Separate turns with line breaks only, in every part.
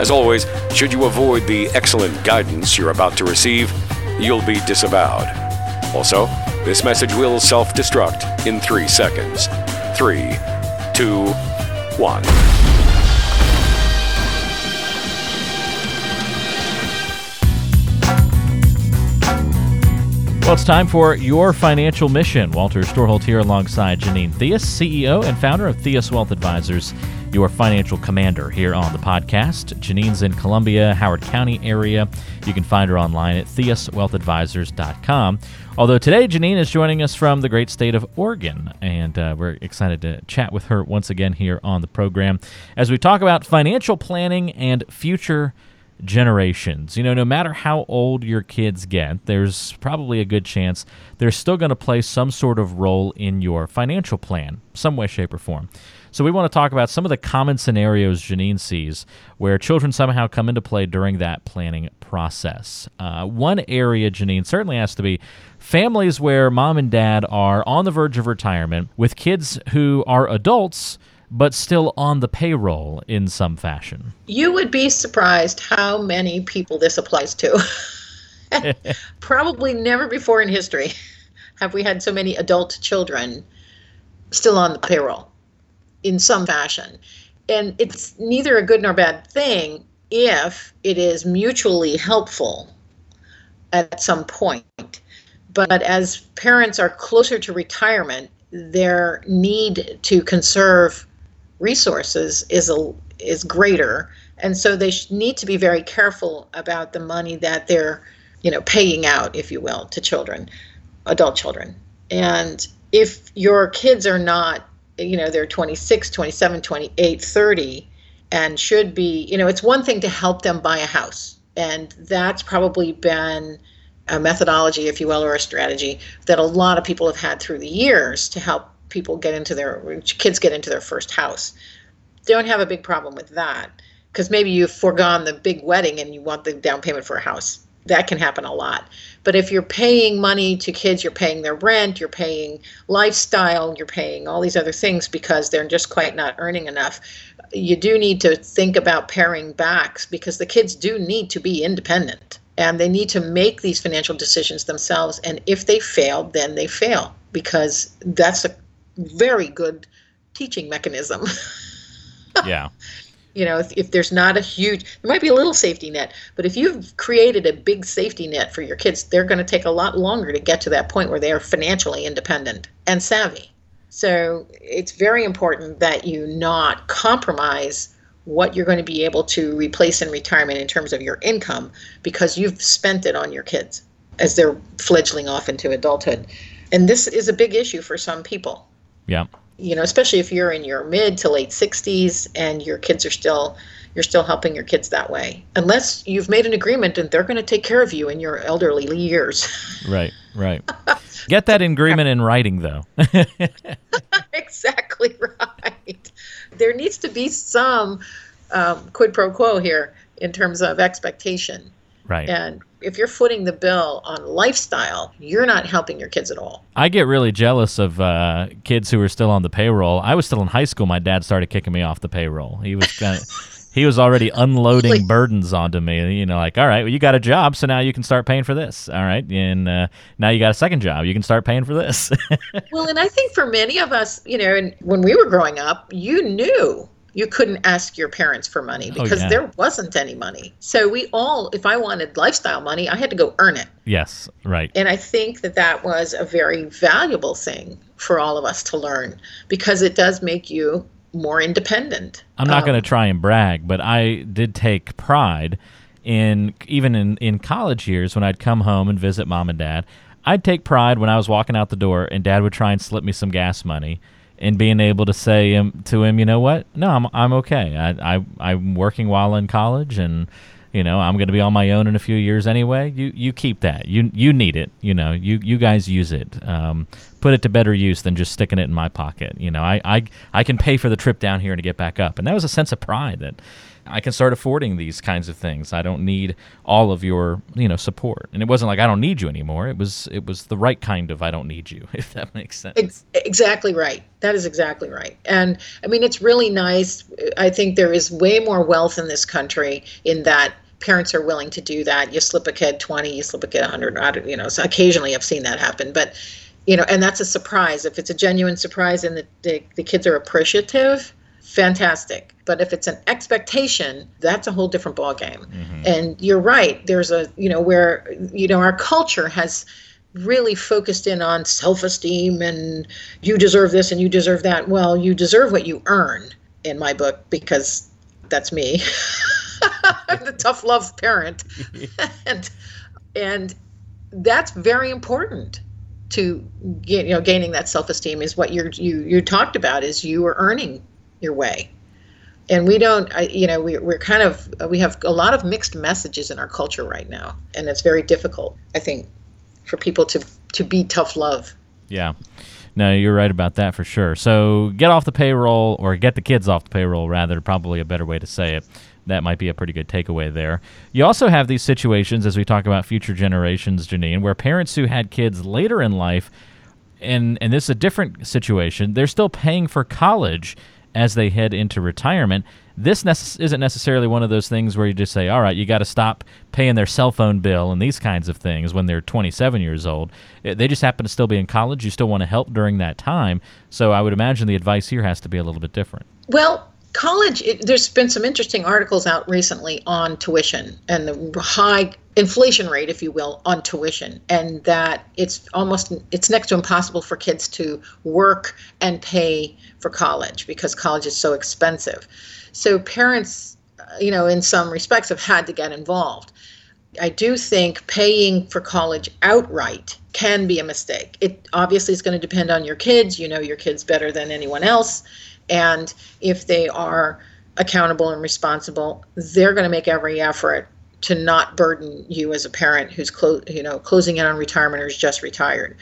As always, should you avoid the excellent guidance you're about to receive, you'll be disavowed. Also, this message will self destruct in three seconds. Three, two, one.
Well, it's time for Your Financial Mission. Walter Storholt here alongside Janine Theus, CEO and founder of Theus Wealth Advisors, your financial commander here on the podcast. Janine's in Columbia, Howard County area. You can find her online at theuswealthadvisors.com. Although today, Janine is joining us from the great state of Oregon, and uh, we're excited to chat with her once again here on the program as we talk about financial planning and future generations. You know, no matter how old your kids get, there's probably a good chance they're still going to play some sort of role in your financial plan, some way, shape, or form. So, we want to talk about some of the common scenarios Janine sees where children somehow come into play during that planning process. Uh, one area, Janine, certainly has to be families where mom and dad are on the verge of retirement with kids who are adults but still on the payroll in some fashion.
You would be surprised how many people this applies to. Probably never before in history have we had so many adult children still on the payroll in some fashion. And it's neither a good nor bad thing if it is mutually helpful at some point. But as parents are closer to retirement, their need to conserve resources is a, is greater, and so they need to be very careful about the money that they're, you know, paying out, if you will, to children, adult children. And if your kids are not, you know, they're 26, 27, 28, 30, and should be, you know, it's one thing to help them buy a house, and that's probably been a methodology, if you will, or a strategy that a lot of people have had through the years to help people get into their kids get into their first house. Don't have a big problem with that because maybe you've foregone the big wedding and you want the down payment for a house. That can happen a lot. But if you're paying money to kids, you're paying their rent, you're paying lifestyle, you're paying all these other things because they're just quite not earning enough. You do need to think about paring backs because the kids do need to be independent and they need to make these financial decisions themselves. And if they fail, then they fail because that's a very good teaching mechanism.
yeah.
You know, if, if there's not a huge, there might be a little safety net, but if you've created a big safety net for your kids, they're going to take a lot longer to get to that point where they are financially independent and savvy. So it's very important that you not compromise what you're going to be able to replace in retirement in terms of your income because you've spent it on your kids as they're fledgling off into adulthood. And this is a big issue for some people.
Yeah.
You know, especially if you're in your mid to late 60s and your kids are still you're still helping your kids that way. Unless you've made an agreement and they're going to take care of you in your elderly years.
Right, right. Get that agreement in writing though.
exactly right. There needs to be some um, quid pro quo here in terms of expectation.
Right.
And if you're footing the bill on lifestyle, you're not helping your kids at all.
I get really jealous of uh, kids who are still on the payroll. I was still in high school. My dad started kicking me off the payroll. He was kind of. he was already unloading like, burdens onto me. You know, like, all right, well, you got a job, so now you can start paying for this. All right, and uh, now you got a second job, you can start paying for this.
well, and I think for many of us, you know, and when we were growing up, you knew you couldn't ask your parents for money oh, because oh, yeah. there wasn't any money. So we all, if I wanted lifestyle money, I had to go earn it.
Yes, right.
And I think that that was a very valuable thing for all of us to learn because it does make you more independent.
I'm not um, going to try and brag, but I did take pride in even in, in college years when I'd come home and visit mom and dad. I'd take pride when I was walking out the door and dad would try and slip me some gas money and being able to say to him, you know what? No, I'm I'm okay. I, I I'm working while in college, and you know i'm going to be on my own in a few years anyway. You you keep that. You you need it you know. You you guys use it. Um, put it to better use than just sticking it in my pocket you know. I, I i can pay for the trip down here to get back up. And that was a sense of pride that I can start affording these kinds of things. I don't need all of your, you know, support. And it wasn't like I don't need you anymore. It was it was the right kind of I don't need you, if that makes sense.
Ex- exactly right. That is exactly right. And I mean, it's really nice. I think there is way more wealth in this country in that parents are willing to do that. You slip a kid 20, you slip a kid 100, you know, so occasionally I've seen that happen, but you know, and that's a surprise. If it's a genuine surprise and the, the, the kids are appreciative, fantastic. But if it's an expectation, that's a whole different ballgame. Mm-hmm. And you're right. There's a, you know, where, you know, our culture has really focused in on self esteem and you deserve this and you deserve that. Well, you deserve what you earn in my book because that's me. I'm the tough love parent. and, and that's very important to you know gaining that self-esteem is what you're you you talked about is you are earning your way. And we don't I, you know we, we're kind of we have a lot of mixed messages in our culture right now and it's very difficult i think for people to to be tough love.
Yeah. No you're right about that for sure. So get off the payroll or get the kids off the payroll rather probably a better way to say it. That might be a pretty good takeaway there. You also have these situations, as we talk about future generations, Janine, where parents who had kids later in life, and and this is a different situation, they're still paying for college as they head into retirement. This isn't necessarily one of those things where you just say, all right, you got to stop paying their cell phone bill and these kinds of things when they're 27 years old. They just happen to still be in college. You still want to help during that time. So I would imagine the advice here has to be a little bit different.
Well, college it, there's been some interesting articles out recently on tuition and the high inflation rate if you will on tuition and that it's almost it's next to impossible for kids to work and pay for college because college is so expensive. So parents uh, you know in some respects have had to get involved. I do think paying for college outright can be a mistake. It obviously is going to depend on your kids. You know your kids better than anyone else. And if they are accountable and responsible, they're going to make every effort to not burden you as a parent who's clo- you know closing in on retirement or is just retired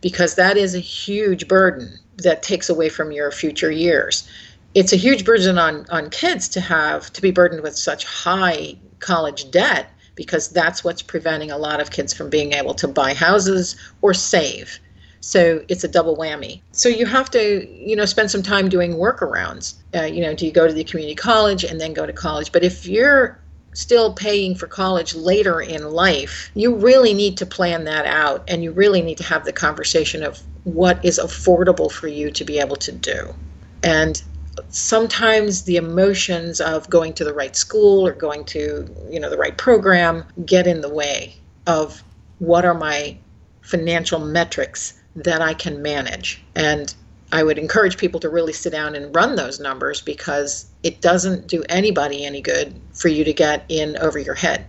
because that is a huge burden that takes away from your future years it's a huge burden on on kids to have to be burdened with such high college debt because that's what's preventing a lot of kids from being able to buy houses or save so it's a double whammy. So you have to, you know, spend some time doing workarounds. Uh, you know, do you go to the community college and then go to college? But if you're still paying for college later in life, you really need to plan that out and you really need to have the conversation of what is affordable for you to be able to do. And sometimes the emotions of going to the right school or going to, you know, the right program get in the way of what are my financial metrics that I can manage. And I would encourage people to really sit down and run those numbers because it doesn't do anybody any good for you to get in over your head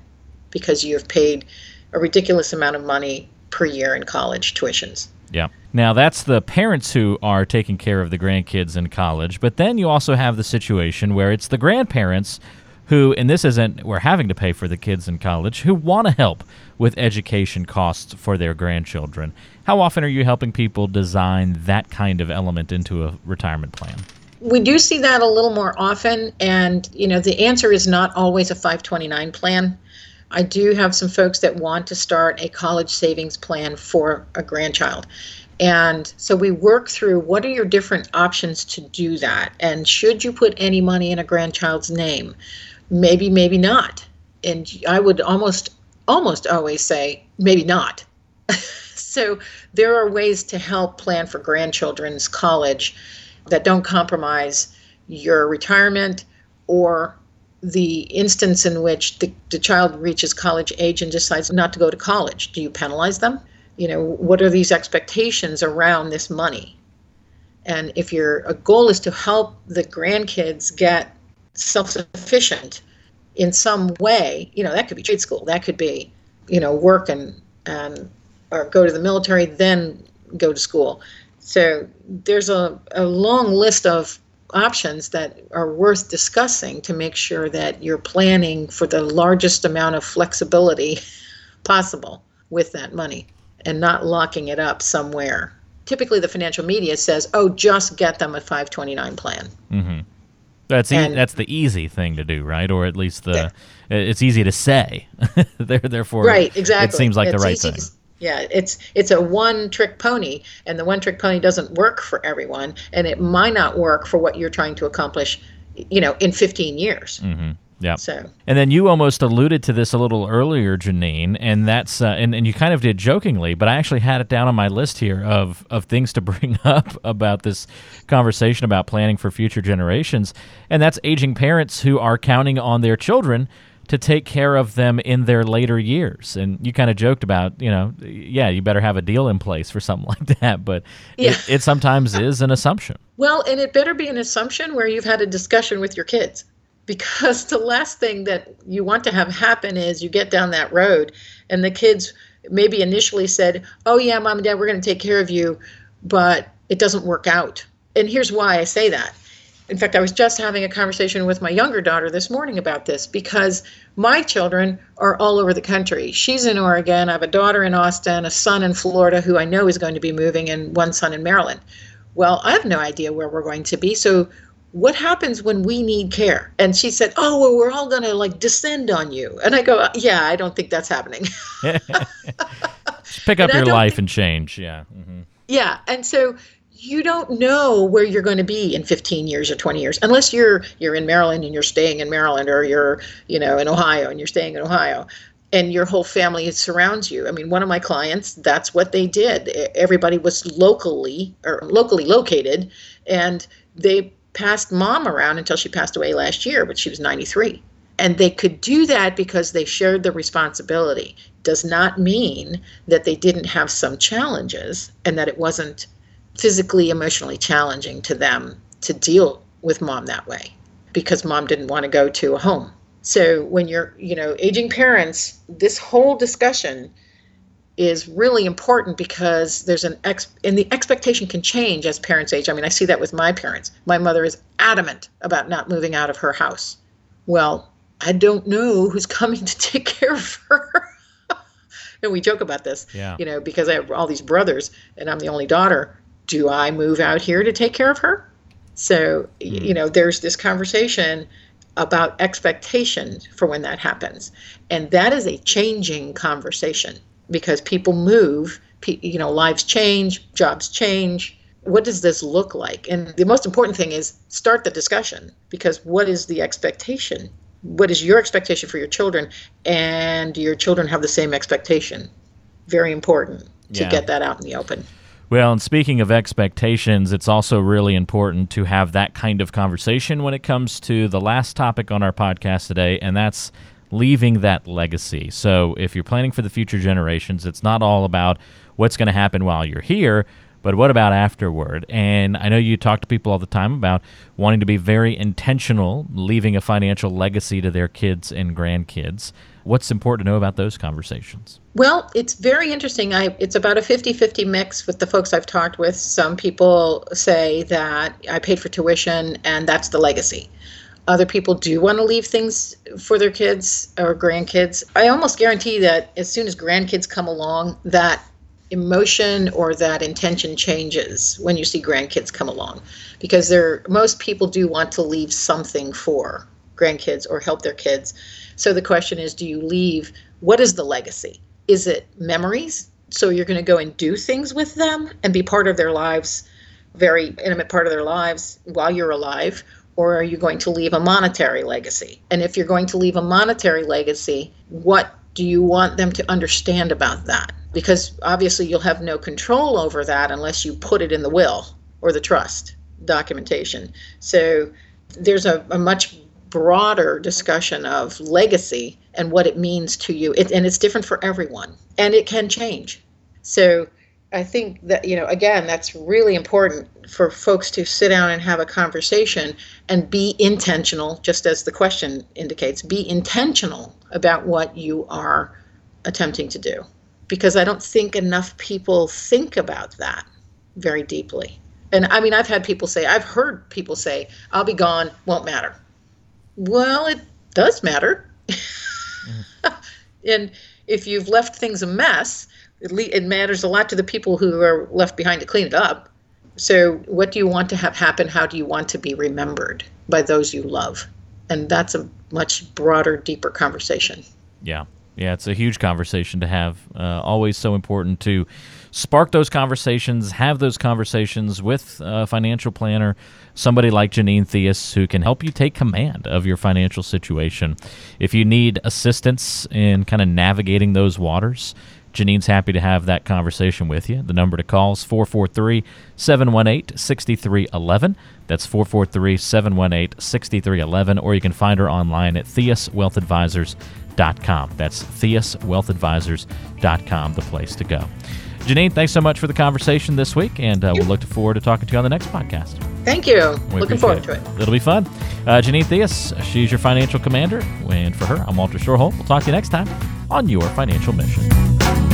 because you've paid a ridiculous amount of money per year in college tuitions.
Yeah. Now that's the parents who are taking care of the grandkids in college, but then you also have the situation where it's the grandparents who, and this isn't we're having to pay for the kids in college, who want to help with education costs for their grandchildren. How often are you helping people design that kind of element into a retirement plan?
We do see that a little more often, and you know the answer is not always a 529 plan. I do have some folks that want to start a college savings plan for a grandchild. And so we work through what are your different options to do that? And should you put any money in a grandchild's name? maybe maybe not and i would almost almost always say maybe not so there are ways to help plan for grandchildren's college that don't compromise your retirement or the instance in which the, the child reaches college age and decides not to go to college. Do you penalize them? You know what are these expectations around this money? And if your goal is to help the grandkids get self-sufficient in some way you know that could be trade school that could be you know work and and or go to the military then go to school so there's a, a long list of options that are worth discussing to make sure that you're planning for the largest amount of flexibility possible with that money and not locking it up somewhere. Typically, the financial media says, "Oh, just get them a 529 plan."
Mm-hmm. That's e-
And-
that's the easy thing to do, right? Or at least the it's easy to say. Therefore,
right exactly
It seems like
It's
the right thing.
to- yeah it's it's a one trick pony and the one trick pony doesn't work for everyone and it might not work for what you're trying to accomplish you know in 15 years
Mm-hmm. Yeah.
so
And then you almost alluded to this a little earlier, Janine, and that's uh, and, and you kind of did jokingly, but I actually had it down on my list here of of things to bring up about this conversation about planning for future generations, and that's aging parents who are counting on their children to take care of them in their later years. And you kind of joked about, you know, yeah, you better have a deal in place for something like that, but
Yeah.
it, it sometimes is an assumption.
Well, and it better be an assumption where you've had a discussion with your kids. Because the last thing that you want to have happen is you get down that road and the kids maybe initially said, Oh, yeah, mom and dad, we're going to take care of you, but it doesn't work out. And here's why I say that. In fact, I was just having a conversation with my younger daughter this morning about this because my children are all over the country. She's in Oregon. I have a daughter in Austin, a son in Florida who I know is going to be moving, and one son in Maryland. Well, I have no idea where we're going to be. So, what happens when we need care? And she said, Oh, well, we're all going to like descend on you. And I go, Yeah, I don't think that's happening.
Pick up
And
your life
think-
and change. Yeah. hmm
Yeah, and so you don't know where you're going to be in 15 years or 20 years unless you're you're in Maryland and you're staying in Maryland or you're, you know, in Ohio and you're staying in Ohio and your whole family surrounds you. I mean, one of my clients, that's what they did. Everybody was locally or locally located and they passed mom around until she passed away last year, but she was 93. And they could do that because they shared the responsibility. Does not mean that they didn't have some challenges and that it wasn't physically, emotionally challenging to them to deal with mom that way because mom didn't want to go to a home. So when you're, you know, aging parents, this whole discussion is really important because there's an ex and the expectation can change as parents age. I mean, I see that with my parents. My mother is adamant about not moving out of her house. Well, I don't know who's coming to take care of her. and we joke about this,
Yeah.
you know, because I have all these brothers and I'm the only daughter. Do I move out here to take care of her? So, y hmm. you know, there's this conversation about expectation for when that happens. And that is a changing conversation because people move, you know, lives change, jobs change. What does this look like? And the most important thing is start the discussion because what is the expectation? What is your expectation for your children? And do your children have the same expectation? Very important to
Yeah.
get that out in the open.
Well, and speaking of expectations, it's also really important to have that kind of conversation when it comes to the last topic on our podcast today, and that's leaving that legacy. So, if you're planning for the future generations, it's not all about what's going to happen while you're here, but what about afterward? And I know you talk to people all the time about wanting to be very intentional, leaving a financial legacy to their kids and grandkids. What's important to know about those conversations?
Well, it's very interesting. I it's about a 50-50 mix with the folks I've talked with. Some people say that I paid for tuition and that's the legacy. Other people do want to leave things for their kids or grandkids. I almost guarantee that as soon as grandkids come along, that emotion or that intention changes when you see grandkids come along because there most people do want to leave something for grandkids or help their kids. So the question is do you leave what is the legacy? Is it memories? So you're going to go and do things with them and be part of their lives, very intimate part of their lives while you're alive? Or are you going to leave a monetary legacy? And if you're going to leave a monetary legacy, what do you want them to understand about that? Because obviously you'll have no control over that unless you put it in the will or the trust documentation. So there's a, a much broader discussion of legacy and what it means to you. It, and it's different for everyone and it can change. So I think that, you know, again, that's really important for folks to sit down and have a conversation and be intentional, just as the question indicates, be intentional about what you are attempting to do. Because I don't think enough people think about that very deeply. And I mean, I've had people say, I've heard people say, I'll be gone, won't matter. Well, it does matter. Mm. and if you've left things a mess, it, matters a lot to the people who are left behind to clean it up. So, what do you want to have happen? How do you want to be remembered by those you love? And that's a much broader, deeper conversation.
Yeah. Yeah, it's a huge conversation to have. Uh, always so important to spark those conversations, have those conversations with a financial planner, somebody like Janine Theus, who can help you take command of your financial situation. If you need assistance in kind of navigating those waters, Janine's happy to have that conversation with you. The number to call is 443 718 6311. That's 443 718 6311. Or you can find her online at theuswealthadvisors.com. That's theuswealthadvisors.com, the place to go. Janine, thanks so much for the conversation this week, and uh, we'll look forward to talking to you on the next podcast.
Thank you. We Looking forward it. to it.
It'll be fun. Uh, Janine Theus, she's your financial commander, and for her, I'm Walter Storholt. We'll talk to you next time on Your Financial Mission.